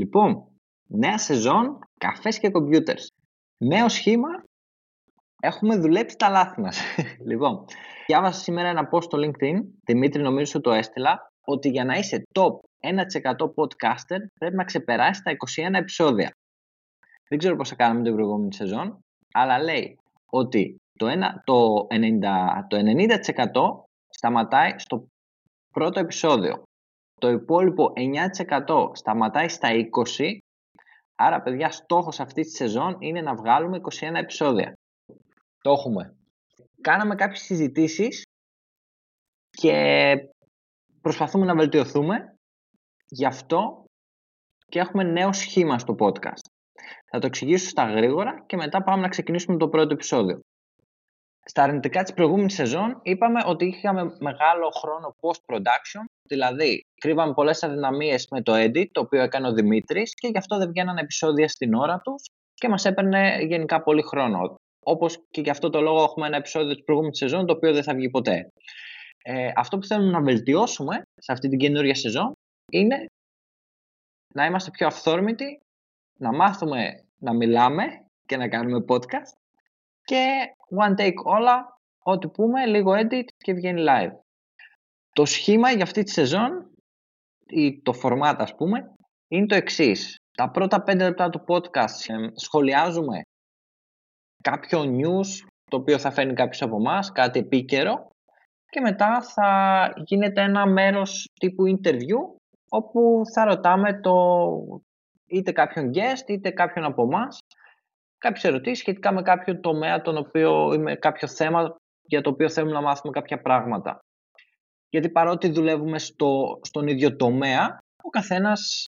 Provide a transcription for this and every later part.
Λοιπόν, νέα σεζόν, καφές και κομπιούτερς. Νέο σχήμα, έχουμε δουλέψει τα λάθη μας. λοιπόν, διάβασα σήμερα ένα post στο LinkedIn, Δημήτρη νομίζω ότι το έστειλα, ότι για να είσαι top 1% podcaster πρέπει να ξεπεράσεις τα 21 επεισόδια. Δεν ξέρω πώς θα κάνουμε την προηγούμενη σεζόν, αλλά λέει ότι το, 1, το, 90, το 90% σταματάει στο πρώτο επεισόδιο. Το υπόλοιπο 9% σταματάει στα 20%. Άρα, παιδιά, στόχος αυτής της σεζόν είναι να βγάλουμε 21 επεισόδια. Το έχουμε. Κάναμε κάποιες συζητήσεις και προσπαθούμε να βελτιωθούμε. Γι' αυτό και έχουμε νέο σχήμα στο podcast. Θα το εξηγήσω στα γρήγορα και μετά πάμε να ξεκινήσουμε το πρώτο επεισόδιο. Στα αρνητικά της προηγούμενης σεζόν είπαμε ότι είχαμε μεγάλο χρόνο post-production, δηλαδή κρύβαμε πολλές αδυναμίες με το edit, το οποίο έκανε ο Δημήτρης και γι' αυτό δεν βγαίναν επεισόδια στην ώρα τους και μας έπαιρνε γενικά πολύ χρόνο. Όπως και γι' αυτό το λόγο έχουμε ένα επεισόδιο της προηγούμενης σεζόν, το οποίο δεν θα βγει ποτέ. Ε, αυτό που θέλουμε να βελτιώσουμε σε αυτή την καινούργια σεζόν είναι να είμαστε πιο αυθόρμητοι, να μάθουμε να μιλάμε και να κάνουμε podcast και one take όλα, ό,τι πούμε, λίγο edit και βγαίνει live. Το σχήμα για αυτή τη σεζόν ή το format ας πούμε είναι το εξής. Τα πρώτα 5 λεπτά του podcast ε, σχολιάζουμε κάποιο news το οποίο θα φέρνει κάποιος από εμάς, κάτι επίκαιρο και μετά θα γίνεται ένα μέρος τύπου interview όπου θα ρωτάμε το είτε κάποιον guest είτε κάποιον από εμάς κάποιες ερωτήσεις σχετικά με κάποιο τομέα τον οποίο, με κάποιο θέμα για το οποίο θέλουμε να μάθουμε κάποια πράγματα. Γιατί παρότι δουλεύουμε στο, στον ίδιο τομέα, ο καθένας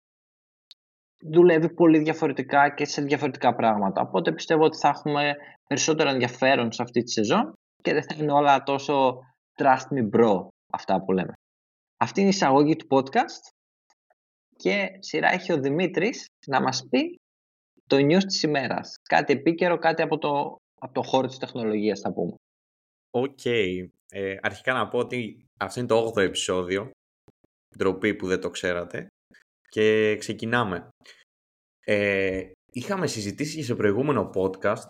δουλεύει πολύ διαφορετικά και σε διαφορετικά πράγματα. Οπότε πιστεύω ότι θα έχουμε περισσότερο ενδιαφέρον σε αυτή τη σεζόν και δεν θα είναι όλα τόσο trust me bro αυτά που λέμε. Αυτή είναι η εισαγωγή του podcast και σειρά έχει ο Δημήτρης να μας πει το news της ημέρας. Κάτι επίκαιρο, κάτι από το, από το χώρο της τεχνολογίας θα πούμε. Οκ. Ε, αρχικά να πω ότι αυτό είναι το 8ο επεισόδιο. Ντροπή που δεν το ξέρατε. Και ξεκινάμε. Ε, είχαμε συζητήσει και σε προηγούμενο podcast.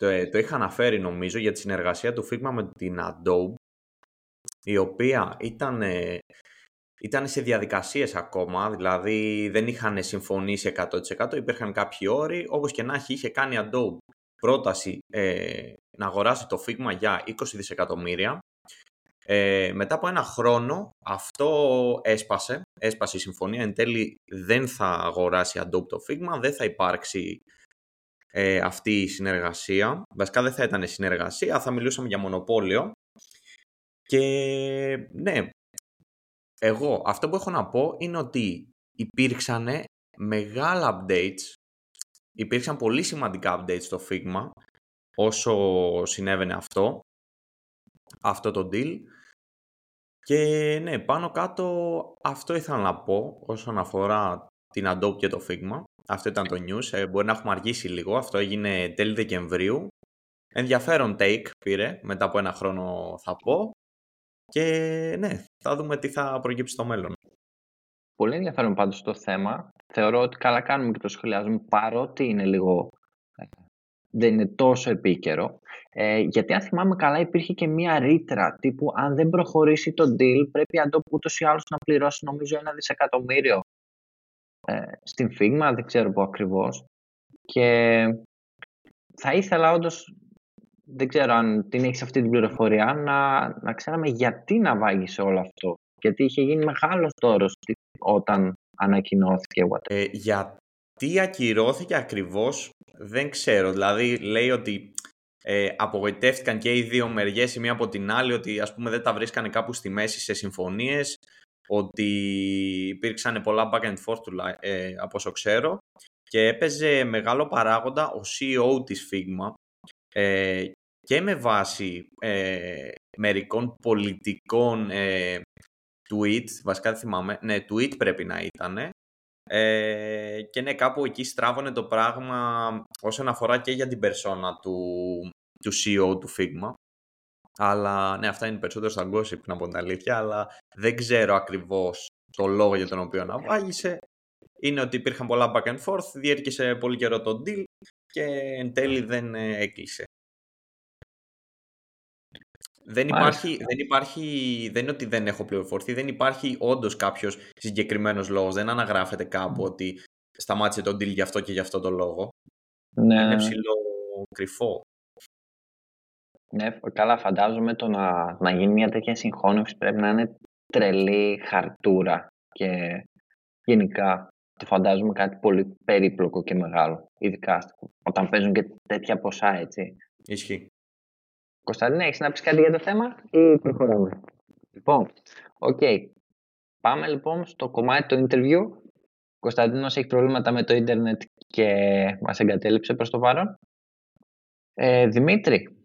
Το, ε, το είχα αναφέρει νομίζω για τη συνεργασία του Figma με την Adobe. Η οποία ήταν ήταν σε διαδικασίες ακόμα, δηλαδή δεν είχαν συμφωνήσει 100%, υπήρχαν κάποιοι όροι, όπως και να έχει είχε κάνει Adobe πρόταση ε, να αγοράσει το Figma για 20 δισεκατομμύρια. Ε, μετά από ένα χρόνο αυτό έσπασε, έσπασε η συμφωνία, εν τέλει δεν θα αγοράσει Adobe το Figma, δεν θα υπάρξει ε, αυτή η συνεργασία. Βασικά δεν θα ήταν συνεργασία, θα μιλούσαμε για μονοπόλιο. Και ναι, εγώ αυτό που έχω να πω είναι ότι υπήρξαν μεγάλα updates, υπήρξαν πολύ σημαντικά updates στο Figma όσο συνέβαινε αυτό, αυτό το deal. Και ναι, πάνω κάτω αυτό ήθελα να πω όσον αφορά την Adobe και το Figma. Αυτό ήταν το news. Ε, μπορεί να έχουμε αργήσει λίγο. Αυτό έγινε τέλη Δεκεμβρίου. Ενδιαφέρον take πήρε, μετά από ένα χρόνο θα πω. Και ναι, θα δούμε τι θα προγύψει στο μέλλον. Πολύ ενδιαφέρον πάντως το θέμα. Θεωρώ ότι καλά κάνουμε και το σχολιάζουμε παρότι είναι λίγο ε, δεν είναι τόσο επίκαιρο. Ε, γιατί αν θυμάμαι καλά υπήρχε και μία ρήτρα τύπου αν δεν προχωρήσει το deal πρέπει αντό που ούτως ή άλλως να πληρώσει νομίζω ένα δισεκατομμύριο ε, στην Figma, δεν ξέρω πού ακριβώς. Και θα ήθελα όντως δεν ξέρω αν την έχεις αυτή την πληροφορία, να, να ξέραμε γιατί να βάγει όλο αυτό. Γιατί είχε γίνει μεγάλος τόρος όταν ανακοινώθηκε. Ε, γιατί ακυρώθηκε ακριβώς δεν ξέρω. Δηλαδή λέει ότι ε, απογοητεύτηκαν και οι δύο μεριές η μία από την άλλη ότι ας πούμε δεν τα βρίσκανε κάπου στη μέση σε συμφωνίες ότι υπήρξαν πολλά back and forth ε, από όσο ξέρω και έπαιζε μεγάλο παράγοντα ο CEO της Figma ε, και με βάση ε, μερικών πολιτικών ε, tweet, βασικά δεν θυμάμαι, ναι, tweet πρέπει να ήταν, ε, και ναι, κάπου εκεί στράβωνε το πράγμα όσον αφορά και για την περσόνα του, του CEO του Figma. Αλλά ναι, αυτά είναι περισσότερο στα gossip να πω την αλήθεια, αλλά δεν ξέρω ακριβώς το λόγο για τον οποίο αναβάγησε. είναι ότι υπήρχαν πολλά back and forth, διέρχεσε πολύ καιρό το deal και εν τέλει δεν ε, έκλεισε. Δεν υπάρχει, δεν υπάρχει, δεν είναι ότι δεν έχω πληροφορηθεί, δεν υπάρχει όντως κάποιος συγκεκριμένος λόγος. Δεν αναγράφεται κάπου ότι σταμάτησε τον deal γι' αυτό και γι' αυτό το λόγο. Ναι. Είναι ψηλό κρυφό. Ναι, καλά, φαντάζομαι το να, να γίνει μια τέτοια συγχώνευση πρέπει να είναι τρελή χαρτούρα και γενικά το φαντάζομαι κάτι πολύ περίπλοκο και μεγάλο, ειδικά όταν παίζουν και τέτοια ποσά, έτσι. Ισχύει. Κωνσταντίνα, έχεις να πεις κάτι για το θέμα; Ή προχωράμε. Λοιπόν, οκ. Πάμε λοιπόν στο κομμάτι του interview. Κωνσταντίνος έχει προβλήματα με το ίντερνετ και μας εγκατέλειψε προς το παρόν. Ε, Δημήτρη,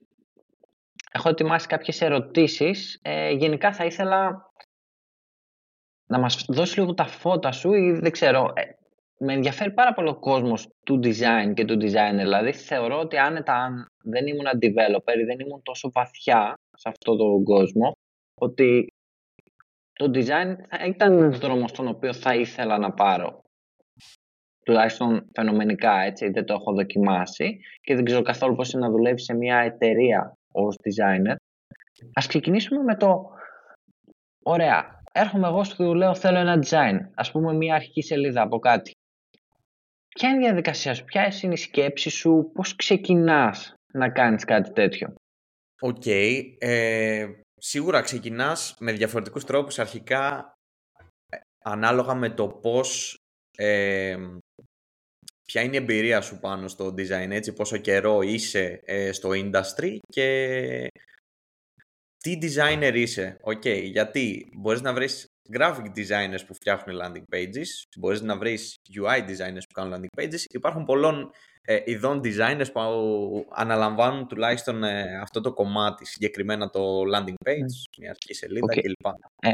έχω ετοιμάσει κάποιες ερωτήσεις. Ε, γενικά θα ήθελα να μας δώσεις λίγο τα φώτα σου ή δεν ξέρω, ε, με ενδιαφέρει πάρα πολύ ο κόσμος του design και του designer. Δηλαδή θεωρώ ότι άνετα αν δεν ήμουν developer ή δεν ήμουν τόσο βαθιά σε αυτόν τον κόσμο, ότι το design θα ήταν ένα δρόμος στον οποίο θα ήθελα να πάρω. Τουλάχιστον φαινομενικά, έτσι, δεν το έχω δοκιμάσει και δεν ξέρω καθόλου πώς είναι να δουλεύει σε μια εταιρεία ως designer. Ας ξεκινήσουμε με το, ωραία, έρχομαι εγώ στο λέω θέλω ένα design, ας πούμε μια αρχική σελίδα από κάτι. Ποια είναι η διαδικασία σου, ποια είναι η σκέψη σου, πώς ξεκινάς να κάνεις κάτι τέτοιο; Οκ. Ε, σίγουρα ξεκινάς με διαφορετικούς τρόπους αρχικά ε, ανάλογα με το πώς ε, ποια είναι η εμπειρία σου πάνω στο design, έτσι, πόσο καιρό είσαι ε, στο industry και τι designer είσαι. Οκ, γιατί μπορείς να βρεις graphic designers που φτιάχνουν landing pages, μπορείς να βρεις UI designers που κάνουν landing pages. Υπάρχουν πολλών ε, ειδών designers που αναλαμβάνουν τουλάχιστον ε, αυτό το κομμάτι, συγκεκριμένα το landing page, μια αρχική σελίδα okay. κλπ. Ε,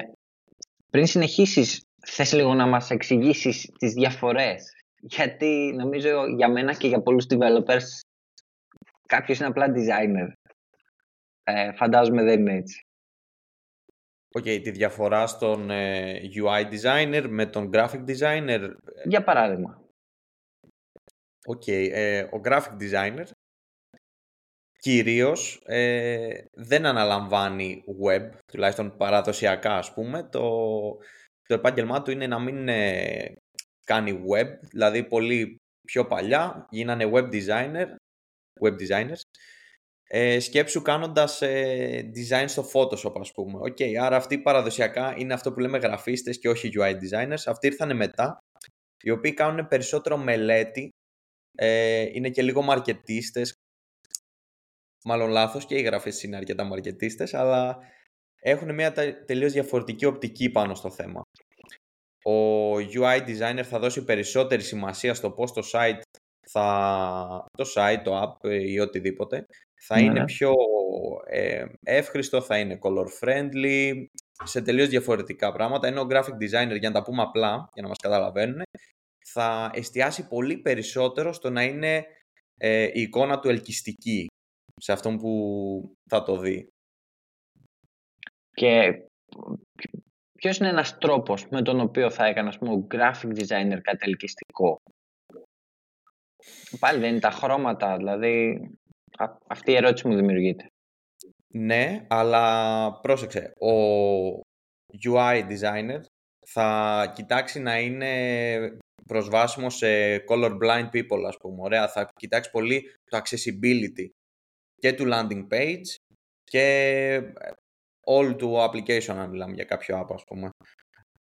πριν συνεχίσεις, θες λίγο να μας εξηγήσεις τις διαφορές; Γιατί νομίζω για μένα και για πολλούς developers κάποιος είναι απλά designer. Ε, φαντάζομαι δεν είναι έτσι. OK, okay, τη διαφορά στον ε, UI designer με τον graphic designer. Για παράδειγμα. OK, okay, ε, ο graphic designer κυρίως ε, δεν αναλαμβάνει web, τουλάχιστον παραδοσιακά ας πούμε. Το, το επάγγελμά του είναι να μην κάνει web, δηλαδή πολύ πιο παλιά γίνανε web designer, web designers ε, σκέψου κάνοντας ε, design στο Photoshop ας πούμε. Okay, άρα αυτοί παραδοσιακά είναι αυτό που λέμε γραφίστες και όχι UI designers. Αυτοί ήρθαν μετά, οι οποίοι κάνουν περισσότερο μελέτη, ε, είναι και λίγο μαρκετίστες, μάλλον λάθος και οι γραφίστες είναι αρκετά μαρκετίστες, αλλά έχουν μια τελείως διαφορετική οπτική πάνω στο θέμα. Ο UI designer θα δώσει περισσότερη σημασία στο πώς το site θα, το site, το app ή οτιδήποτε θα είναι ναι. πιο ε, εύχριστο, θα είναι color friendly, σε τελείως διαφορετικά πράγματα, ενώ ο graphic designer, για να τα πούμε απλά, για να μας καταλαβαίνουν, θα εστιάσει πολύ περισσότερο στο να είναι ε, η εικόνα του ελκυστική σε αυτόν που θα το δει. Και ποιος είναι ένας τρόπος με τον οποίο θα έκανε ας πούμε, ο graphic designer κάτι ελκυστικό. Πάλι δεν είναι τα χρώματα, δηλαδή αυτή η ερώτηση μου δημιουργείται. Ναι, αλλά πρόσεξε. Ο UI designer θα κοιτάξει να είναι προσβάσιμο σε color blind people, ας πούμε. Ωραία, θα κοιτάξει πολύ το accessibility και του landing page και all του application, αν μιλάμε για κάποιο app, ας πούμε.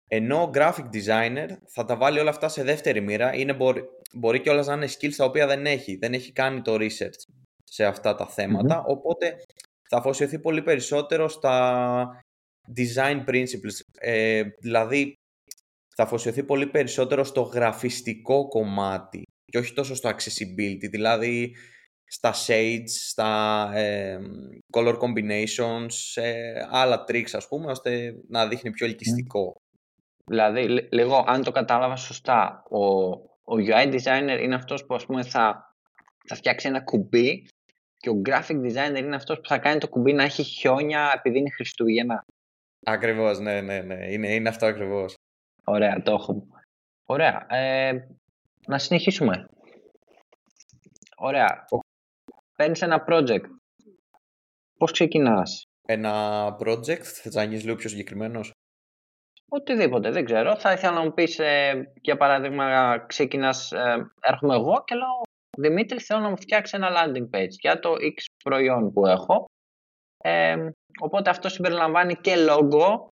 Ενώ ο graphic designer θα τα βάλει όλα αυτά σε δεύτερη μοίρα, είναι μπορεί, μπορεί και όλα να είναι skills τα οποία δεν έχει, δεν έχει κάνει το research σε αυτά τα θεματα οπότε θα αφοσιωθεί πολύ περισσότερο στα design principles, ε, δηλαδή θα αφοσιωθεί πολύ περισσότερο στο γραφιστικό κομμάτι και όχι τόσο στο accessibility, δηλαδή στα shades, στα ε, color combinations, σε άλλα tricks ας πούμε, ώστε να δείχνει πιο ελκυστικό. Δηλαδή, λίγο, αν το κατάλαβα σωστά, ο, ο UI designer είναι αυτός που ας πούμε θα, θα φτιάξει ένα κουμπί και ο graphic designer είναι αυτός που θα κάνει το κουμπί να έχει χιόνια επειδή είναι Χριστούγεννα. Ακριβώς, ναι, ναι, ναι. Είναι, είναι αυτό ακριβώς. Ωραία, το έχω. Ωραία. Ε, να συνεχίσουμε. Ωραία. Παίρνεις ένα project. Πώς ξεκινάς; Ένα project, θες να γίνεις λίγο πιο συγκεκριμένος; Οτιδήποτε, δεν ξέρω. Θα ήθελα να μου πεις, ε, για παράδειγμα, ξεκινάς, ε, έρχομαι εγώ και λέω Δημήτρη, θέλω να μου φτιάξει ένα landing page για το X προϊόν που έχω. Ε, οπότε αυτό συμπεριλαμβάνει και logo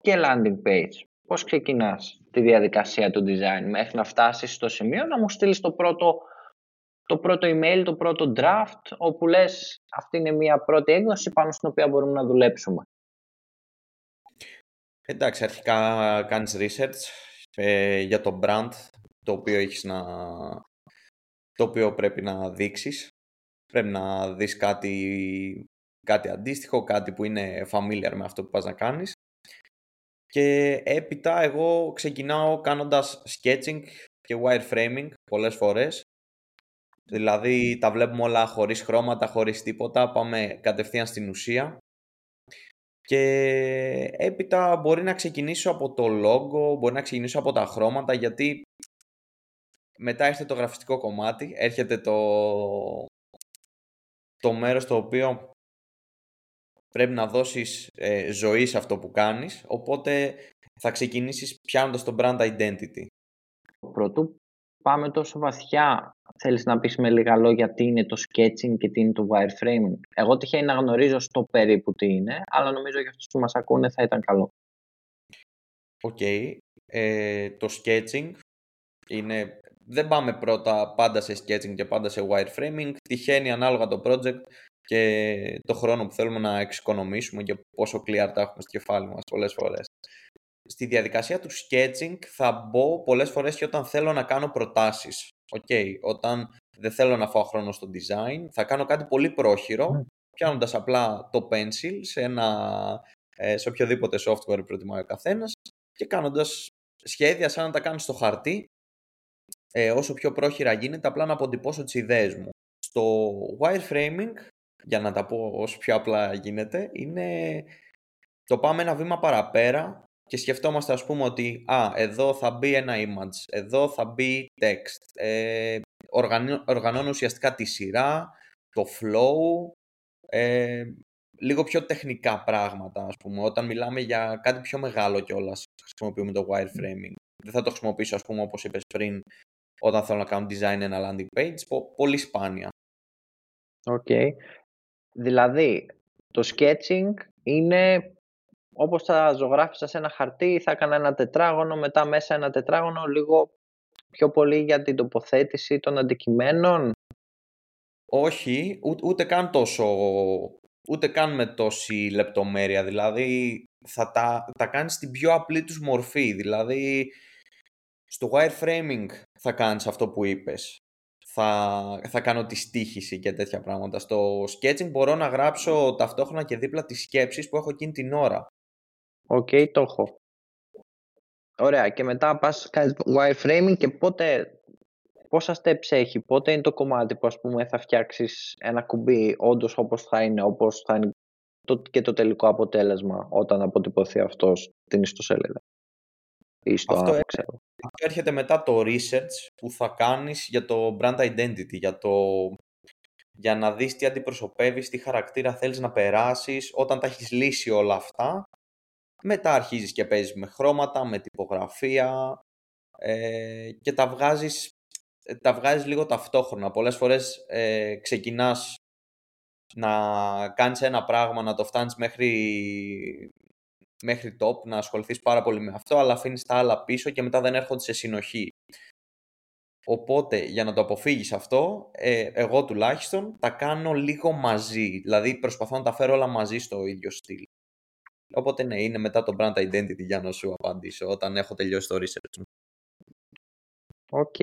και landing page. Πώς ξεκινάς τη διαδικασία του design μέχρι να φτάσεις στο σημείο να μου στείλεις το πρώτο, το πρώτο email, το πρώτο draft όπου λες αυτή είναι μια πρώτη έκδοση πάνω στην οποία μπορούμε να δουλέψουμε. Εντάξει, αρχικά κάνεις research ε, για το brand το οποίο έχεις να, το οποίο πρέπει να δείξεις. Πρέπει να δεις κάτι, κάτι αντίστοιχο, κάτι που είναι familiar με αυτό που πας να κάνεις. Και έπειτα εγώ ξεκινάω κάνοντας sketching και wireframing πολλές φορές. Δηλαδή τα βλέπουμε όλα χωρίς χρώματα, χωρίς τίποτα, πάμε κατευθείαν στην ουσία. Και έπειτα μπορεί να ξεκινήσω από το logo, μπορεί να ξεκινήσω από τα χρώματα, γιατί μετά έρχεται το γραφιστικό κομμάτι, έρχεται το, το μέρος το οποίο πρέπει να δώσεις ε, ζωή σε αυτό που κάνεις, οπότε θα ξεκινήσεις πιάνοντας το brand identity. Προτού πάμε τόσο βαθιά, θέλεις να πεις με λίγα λόγια τι είναι το sketching και τι είναι το wireframing. Εγώ τυχαίνει να γνωρίζω στο περίπου τι είναι, αλλά νομίζω για αυτούς που μας ακούνε θα ήταν καλό. Οκ. Ε, το sketching είναι δεν πάμε πρώτα πάντα σε sketching και πάντα σε wireframing. Τυχαίνει ανάλογα το project και το χρόνο που θέλουμε να εξοικονομήσουμε και πόσο clear τα έχουμε στο κεφάλι μας πολλές φορές. Στη διαδικασία του sketching θα μπω πολλές φορές και όταν θέλω να κάνω προτάσεις. Okay, όταν δεν θέλω να φάω χρόνο στο design, θα κάνω κάτι πολύ πρόχειρο, mm. πιάνοντας απλά το pencil σε, ένα, ε, σε οποιοδήποτε software προτιμάει ο καθένας και κάνοντας σχέδια σαν να τα κάνω στο χαρτί ε, όσο πιο πρόχειρα γίνεται, απλά να αποτυπώσω τις ιδέες μου. Στο wireframing, για να τα πω όσο πιο απλά γίνεται, είναι το πάμε ένα βήμα παραπέρα και σκεφτόμαστε ας πούμε ότι α, εδώ θα μπει ένα image, εδώ θα μπει text. Ε, οργανώνω ουσιαστικά τη σειρά, το flow, ε, λίγο πιο τεχνικά πράγματα ας πούμε. Όταν μιλάμε για κάτι πιο μεγάλο κιόλας χρησιμοποιούμε το wireframing. Δεν θα το χρησιμοποιήσω ας πούμε όπως είπες πριν όταν θέλω να κάνω design ένα landing page, πολύ σπάνια. Οκ. Δηλαδή, το sketching είναι όπως θα ζωγράφιζα σε ένα χαρτί, θα έκανα ένα τετράγωνο, μετά μέσα ένα τετράγωνο, λίγο πιο πολύ για την τοποθέτηση των αντικειμένων. Όχι, ούτε, καν τόσο, ούτε καν με τόση λεπτομέρεια, δηλαδή θα τα, τα κάνεις στην πιο απλή τους μορφή, δηλαδή στο wireframing θα κάνεις αυτό που είπες. Θα, θα κάνω τη στοίχιση και τέτοια πράγματα. Στο sketching μπορώ να γράψω ταυτόχρονα και δίπλα τις σκέψεις που έχω εκείνη την ώρα. OK, okay, το έχω. Ωραία, και μετά πας κάνεις wireframing και πότε, πόσα steps έχει, πότε είναι το κομμάτι που ας πούμε θα φτιάξεις ένα κουμπί όντως όπως θα είναι, όπως θα είναι το, και το τελικό αποτέλεσμα όταν αποτυπωθεί αυτός στην ιστοσελίδα. Ή στο αυτό, ξέρω. Αυτό έρχεται μετά το research που θα κάνεις για το brand identity, για, το... για να δεις τι αντιπροσωπεύεις, τι χαρακτήρα θέλεις να περάσεις. Όταν τα έχεις λύσει όλα αυτά, μετά αρχίζεις και παίζεις με χρώματα, με τυπογραφία ε, και τα βγάζεις, τα βγάζεις λίγο ταυτόχρονα. Πολλές φορές ε, ξεκινάς να κάνεις ένα πράγμα, να το φτάνεις μέχρι μέχρι top, να ασχοληθείς πάρα πολύ με αυτό, αλλά αφήνεις τα άλλα πίσω και μετά δεν έρχονται σε συνοχή. Οπότε, για να το αποφύγεις αυτό, ε, εγώ τουλάχιστον τα κάνω λίγο μαζί. Δηλαδή, προσπαθώ να τα φέρω όλα μαζί στο ίδιο στυλ. Οπότε, ναι, είναι μετά το brand identity για να σου απαντήσω, όταν έχω τελειώσει το research μου. Οκ.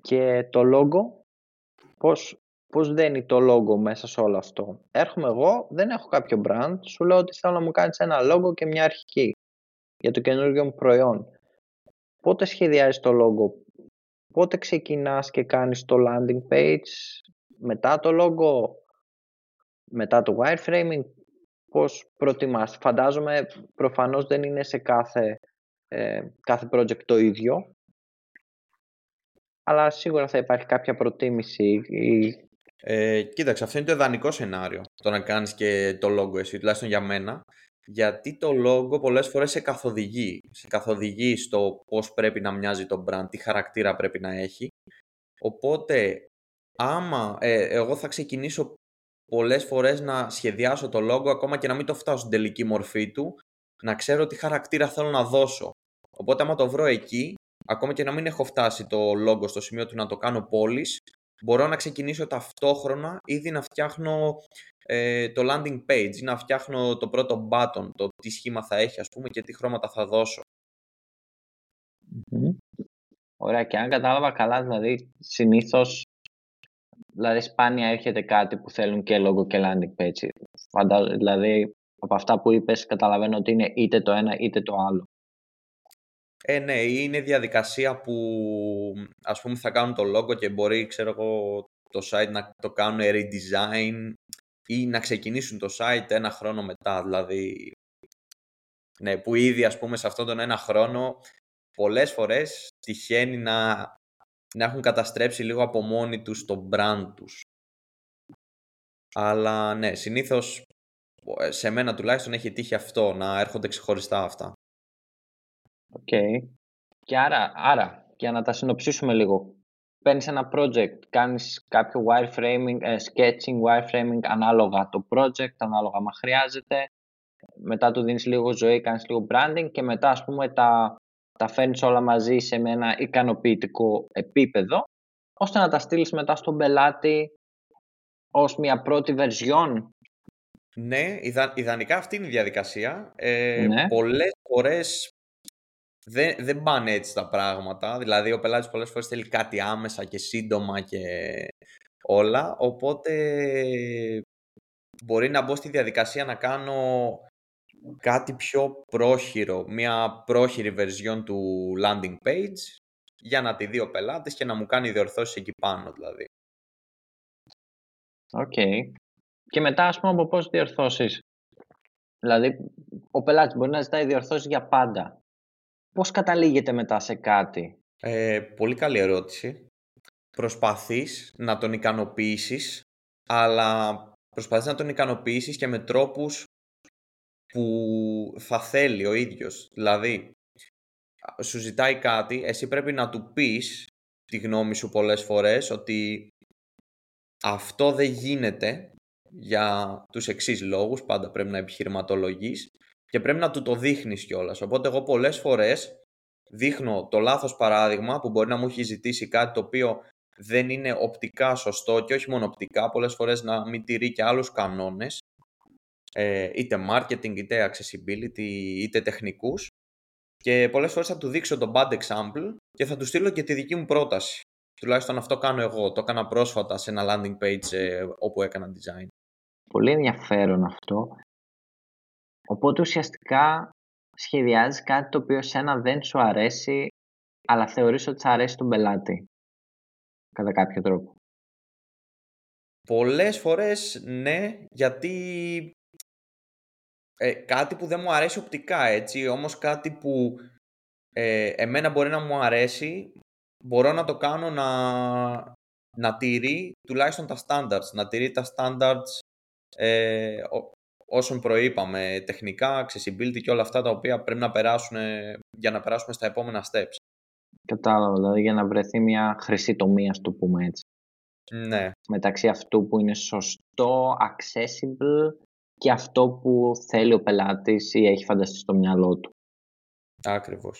Και το logo, πώς, πώς δένει το logo μέσα σε όλο αυτό. Έρχομαι εγώ, δεν έχω κάποιο brand, σου λέω ότι θέλω να μου κάνεις ένα logo και μια αρχική για το καινούργιο μου προϊόν. Πότε σχεδιάζεις το logo, πότε ξεκινάς και κάνεις το landing page, μετά το logo, μετά το wireframing, πώς προτιμάς; Φαντάζομαι προφανώς δεν είναι σε κάθε ε, κάθε project το ίδιο. Αλλά σίγουρα θα υπάρχει κάποια προτίμηση. Ε, κοίταξε, αυτό είναι το ιδανικό σενάριο. Το να κάνεις και το logo εσύ, τουλάχιστον για μένα. Γιατί το logo πολλές φορές σε καθοδηγεί. Σε καθοδηγεί στο πώς πρέπει να μοιάζει το brand, τι χαρακτήρα πρέπει να έχει. Οπότε, άμα ε, εγώ θα ξεκινήσω πολλές φορές να σχεδιάσω το logo ακόμα και να μην το φτάσω στην τελική μορφή του, να ξέρω τι χαρακτήρα θέλω να δώσω. Οπότε άμα το βρω εκεί, ακόμα και να μην έχω φτάσει το logo στο σημείο του να το κάνω πόλης, μπορώ να ξεκινήσω ταυτόχρονα ήδη να φτιάχνω ε, το landing page ή να φτιάχνω το πρώτο button, το τι σχήμα θα έχει ας πούμε και τι χρώματα θα δωσω Ωραία και αν κατάλαβα καλά, δηλαδή συνήθως Δηλαδή, σπάνια έρχεται κάτι που θέλουν και logo και landing page. δηλαδή, από αυτά που είπες, καταλαβαίνω ότι είναι είτε το ένα είτε το άλλο. Ε, ναι, είναι διαδικασία που ας πούμε θα κάνουν το logo και μπορεί, ξέρω εγώ, το site να το κάνουν redesign ή να ξεκινήσουν το site ένα χρόνο μετά. Δηλαδή, ναι, που ήδη ας πούμε σε αυτόν τον ένα χρόνο πολλές φορές τυχαίνει να να έχουν καταστρέψει λίγο από μόνοι τους το brand τους. Αλλά ναι, συνήθως ε, σε μένα τουλάχιστον έχει τύχει αυτό, να έρχονται ξεχωριστά αυτά. OK. Okay. Και άρα, άρα, για να τα συνοψίσουμε λίγο, παίρνεις ένα project, κάνεις κάποιο wireframing, ε, sketching, wireframing ανάλογα το project, ανάλογα αν χρειάζεται, μετά του δίνεις λίγο ζωή, κάνεις λίγο branding και μετά ας πούμε τα τα φέρνεις όλα μαζί σε ένα ικανοποιητικό επίπεδο, ώστε να τα στείλεις μετά στον πελάτη ως μια πρώτη βερζιόν. Ναι, ιδανικά αυτή είναι η διαδικασία. Ε, ναι. Πολλές φορές δεν, δεν πάνε έτσι τα πράγματα. Δηλαδή ο πελάτης πολλές φορές θέλει κάτι άμεσα και σύντομα και όλα. Οπότε μπορεί να μπω στη διαδικασία να κάνω κάτι πιο πρόχειρο, μια πρόχειρη version του landing page για να τη δει ο πελάτης και να μου κάνει διορθώσεις εκεί πάνω δηλαδή. Οκ. Και μετά ας πούμε από πώς διορθώσεις; Δηλαδή ο πελάτης μπορεί να ζητάει διορθώσεις για πάντα. Πώς καταλήγεται μετά σε κάτι; Ε, πολύ καλή ερώτηση. Προσπαθείς να τον ικανοποιήσεις, αλλά προσπαθείς να τον ικανοποιήσεις και με τρόπους που θα θέλει ο ίδιος. Δηλαδή, σου ζητάει κάτι, εσύ πρέπει να του πεις τη γνώμη σου πολλές φορές ότι αυτό δεν γίνεται για τους εξής λόγους, πάντα πρέπει να επιχειρηματολογείς και πρέπει να του το δείχνεις κιόλας. Οπότε εγώ πολλές φορές δείχνω το λάθος παράδειγμα που μπορεί να μου έχει ζητήσει κάτι το οποίο δεν είναι οπτικά σωστό και όχι μόνο οπτικά, πολλές φορές να μην τηρεί και άλλους κανόνες ε, είτε marketing, είτε accessibility, είτε τεχνικούς και πολλές φορές θα του δείξω το bad example και θα του στείλω και τη δική μου πρόταση. Τουλάχιστον αυτό κάνω εγώ. Το έκανα πρόσφατα σε ένα landing page ε, όπου έκανα design. Πολύ ενδιαφέρον αυτό. Οπότε ουσιαστικά σχεδιάζεις κάτι το οποίο σένα δεν σου αρέσει αλλά θεωρείς ότι θα αρέσει τον πελάτη. Κατά κάποιο τρόπο. Πολλές φορές ναι, γιατί ε, κάτι που δεν μου αρέσει οπτικά, έτσι, όμως κάτι που ε, εμένα μπορεί να μου αρέσει, μπορώ να το κάνω να, να τηρεί τουλάχιστον τα standards, να τηρεί τα standards ε, όσων προείπαμε, τεχνικά, accessibility και όλα αυτά τα οποία πρέπει να περάσουν για να περάσουμε στα επόμενα steps. Κατάλαβα, δηλαδή για να βρεθεί μια χρυσή τομή, ας το πούμε έτσι. Ναι. Μεταξύ αυτού που είναι σωστό, accessible και αυτό που θέλει ο πελάτης ή έχει φανταστεί στο μυαλό του. Ακριβώς.